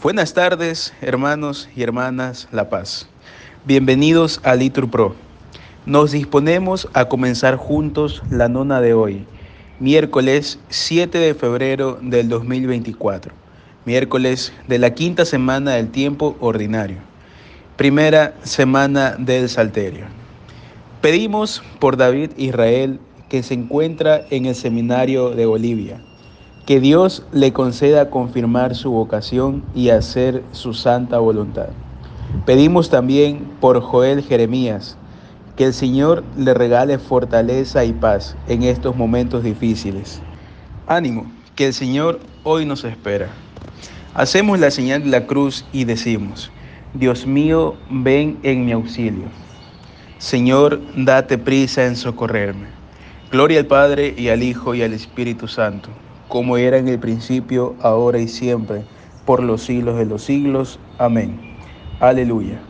Buenas tardes, hermanos y hermanas La Paz. Bienvenidos a Litur Pro. Nos disponemos a comenzar juntos la nona de hoy, miércoles 7 de febrero del 2024, miércoles de la quinta semana del tiempo ordinario, primera semana del Salterio. Pedimos por David Israel que se encuentra en el seminario de Bolivia que Dios le conceda confirmar su vocación y hacer su santa voluntad. Pedimos también por Joel Jeremías, que el Señor le regale fortaleza y paz en estos momentos difíciles. Ánimo, que el Señor hoy nos espera. Hacemos la señal de la cruz y decimos, Dios mío, ven en mi auxilio. Señor, date prisa en socorrerme. Gloria al Padre y al Hijo y al Espíritu Santo como era en el principio, ahora y siempre, por los siglos de los siglos. Amén. Aleluya.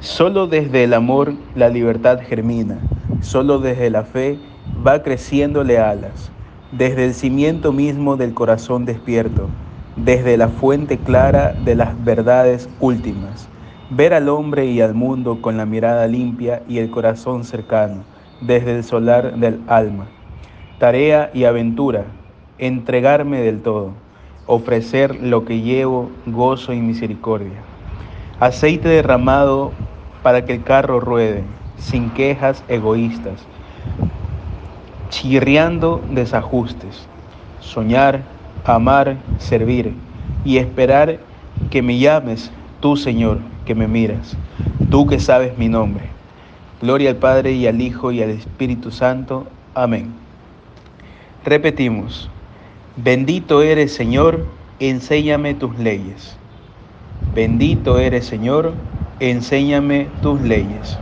Solo desde el amor la libertad germina, solo desde la fe va creciéndole alas, desde el cimiento mismo del corazón despierto, desde la fuente clara de las verdades últimas. Ver al hombre y al mundo con la mirada limpia y el corazón cercano, desde el solar del alma. Tarea y aventura, entregarme del todo, ofrecer lo que llevo, gozo y misericordia. Aceite derramado para que el carro ruede, sin quejas egoístas, chirriando desajustes, soñar, amar, servir y esperar que me llames tú, Señor, que me miras, tú que sabes mi nombre. Gloria al Padre y al Hijo y al Espíritu Santo. Amén. Repetimos. Bendito eres Señor, enséñame tus leyes. Bendito eres Señor, enséñame tus leyes.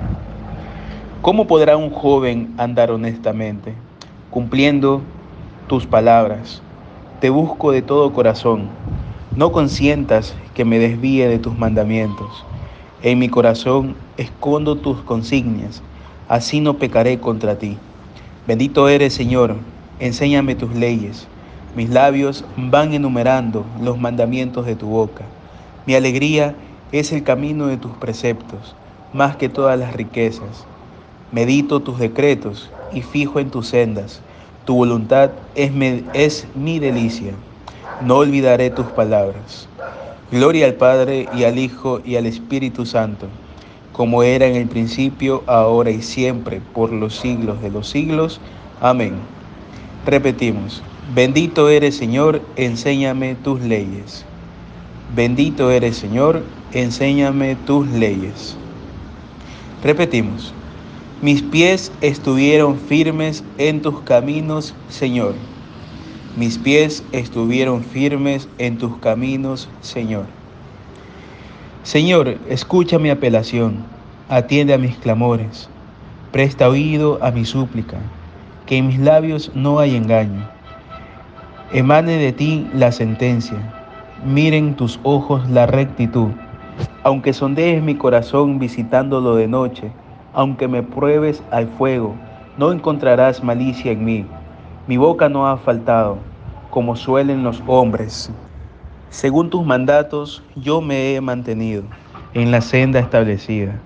¿Cómo podrá un joven andar honestamente? Cumpliendo tus palabras. Te busco de todo corazón. No consientas que me desvíe de tus mandamientos. En mi corazón escondo tus consignas, así no pecaré contra ti. Bendito eres Señor, enséñame tus leyes. Mis labios van enumerando los mandamientos de tu boca. Mi alegría es el camino de tus preceptos, más que todas las riquezas. Medito tus decretos y fijo en tus sendas. Tu voluntad es mi, delicia. No olvidaré tus palabras. Gloria al Padre y al Hijo y al Espíritu Santo, como era en el principio, ahora y siempre, por los siglos de los siglos. Amén. Repetimos. Bendito eres Señor, enséñame tus leyes. Bendito eres Señor, enséñame tus leyes. Repetimos, mis pies estuvieron firmes en tus caminos, Señor. Mis pies estuvieron firmes en tus caminos, Señor. Señor, escucha mi apelación, atiende a mis clamores, presta oído a mi súplica, que en mis labios no hay engaño Emane de ti la sentencia, miren tus ojos la rectitud. Aunque sondees mi corazón visitándolo de noche, aunque me pruebes al fuego, no encontrarás malicia en mí. Mi boca no ha faltado, como suelen los hombres. Según tus mandatos, yo me he mantenido en la senda establecida.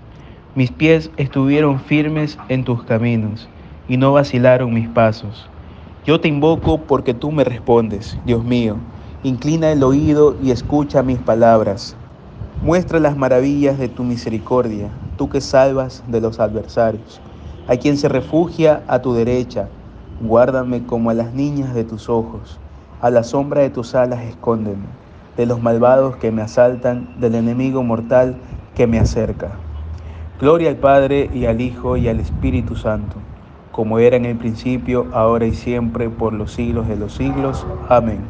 Mis pies estuvieron firmes en tus caminos, y no vacilaron mis pasos. Yo te invoco porque tú me respondes, Dios mío. Inclina el oído y escucha mis palabras. Muestra las maravillas de tu misericordia, tú que salvas de los adversarios. A quien se refugia a tu derecha, guárdame como a las niñas de tus ojos. A la sombra de tus alas escóndeme, de los malvados que me asaltan, del enemigo mortal que me acerca. Gloria al Padre y al Hijo y al Espíritu Santo como era en el principio, ahora y siempre, por los siglos de los siglos. Amén.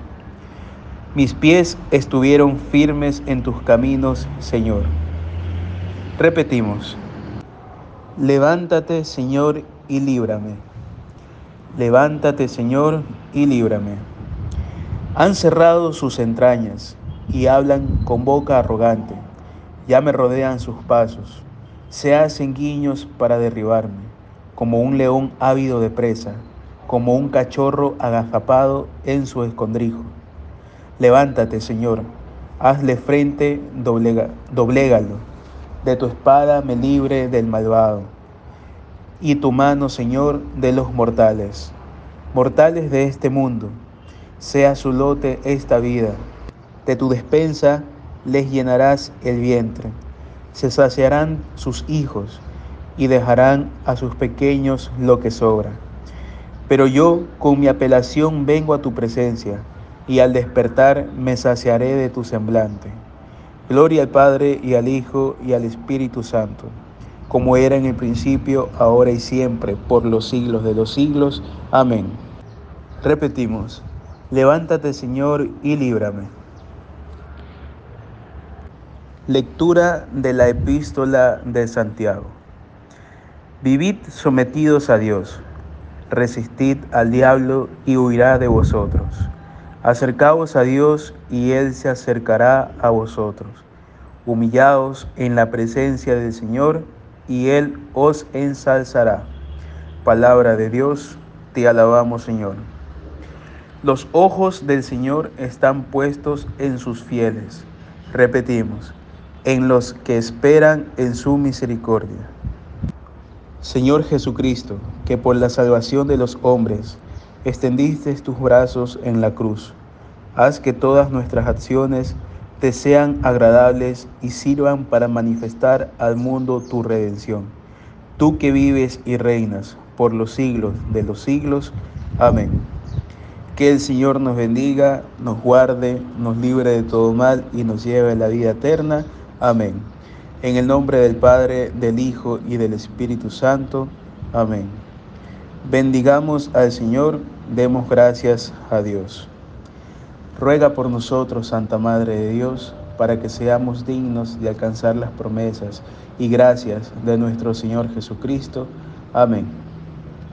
Mis pies estuvieron firmes en tus caminos, Señor. Repetimos, levántate, Señor, y líbrame. Levántate, Señor, y líbrame. Han cerrado sus entrañas y hablan con boca arrogante. Ya me rodean sus pasos. Se hacen guiños para derribarme como un león ávido de presa, como un cachorro agazapado en su escondrijo. Levántate, Señor, Hazle frente, doblega, doblégalo. De tu espada me libre del malvado. Y tu mano, Señor, de los mortales. Mortales de este mundo, sea su lote esta vida. De tu despensa les llenarás el vientre. Se saciarán sus hijos y dejarán a sus pequeños lo que sobra. Pero yo con mi apelación vengo a tu presencia, y al despertar me saciaré de tu semblante. Gloria al Padre y al Hijo y al Espíritu Santo, como era en el principio, ahora y siempre, por los siglos de los siglos. Amén. Repetimos, levántate Señor y líbrame. Lectura de la epístola de Santiago. Vivid sometidos a Dios resistid al diablo y huirá de vosotros. Acercaos a Dios y Él se acercará a vosotros. Humillaos en la presencia del Señor y Él os ensalzará. Palabra de Dios, te alabamos Señor. Los ojos del Señor están puestos en sus fieles. Repetimos, en los que esperan en su misericordia. Señor Jesucristo, que por la salvación de los hombres extendiste tus brazos en la cruz, haz que todas nuestras acciones te sean agradables y sirvan para manifestar al mundo tu redención. Tú que vives y reinas por los siglos de los siglos. Amén. Que el Señor nos bendiga, nos guarde, nos libre de todo mal y nos lleve a la vida eterna. Amén. En el nombre del Padre, del Hijo y del Espíritu Santo. Amén. Bendigamos al Señor, demos gracias a Dios. Ruega por nosotros, Santa Madre de Dios, para que seamos dignos de alcanzar las promesas y gracias de nuestro Señor Jesucristo. Amén.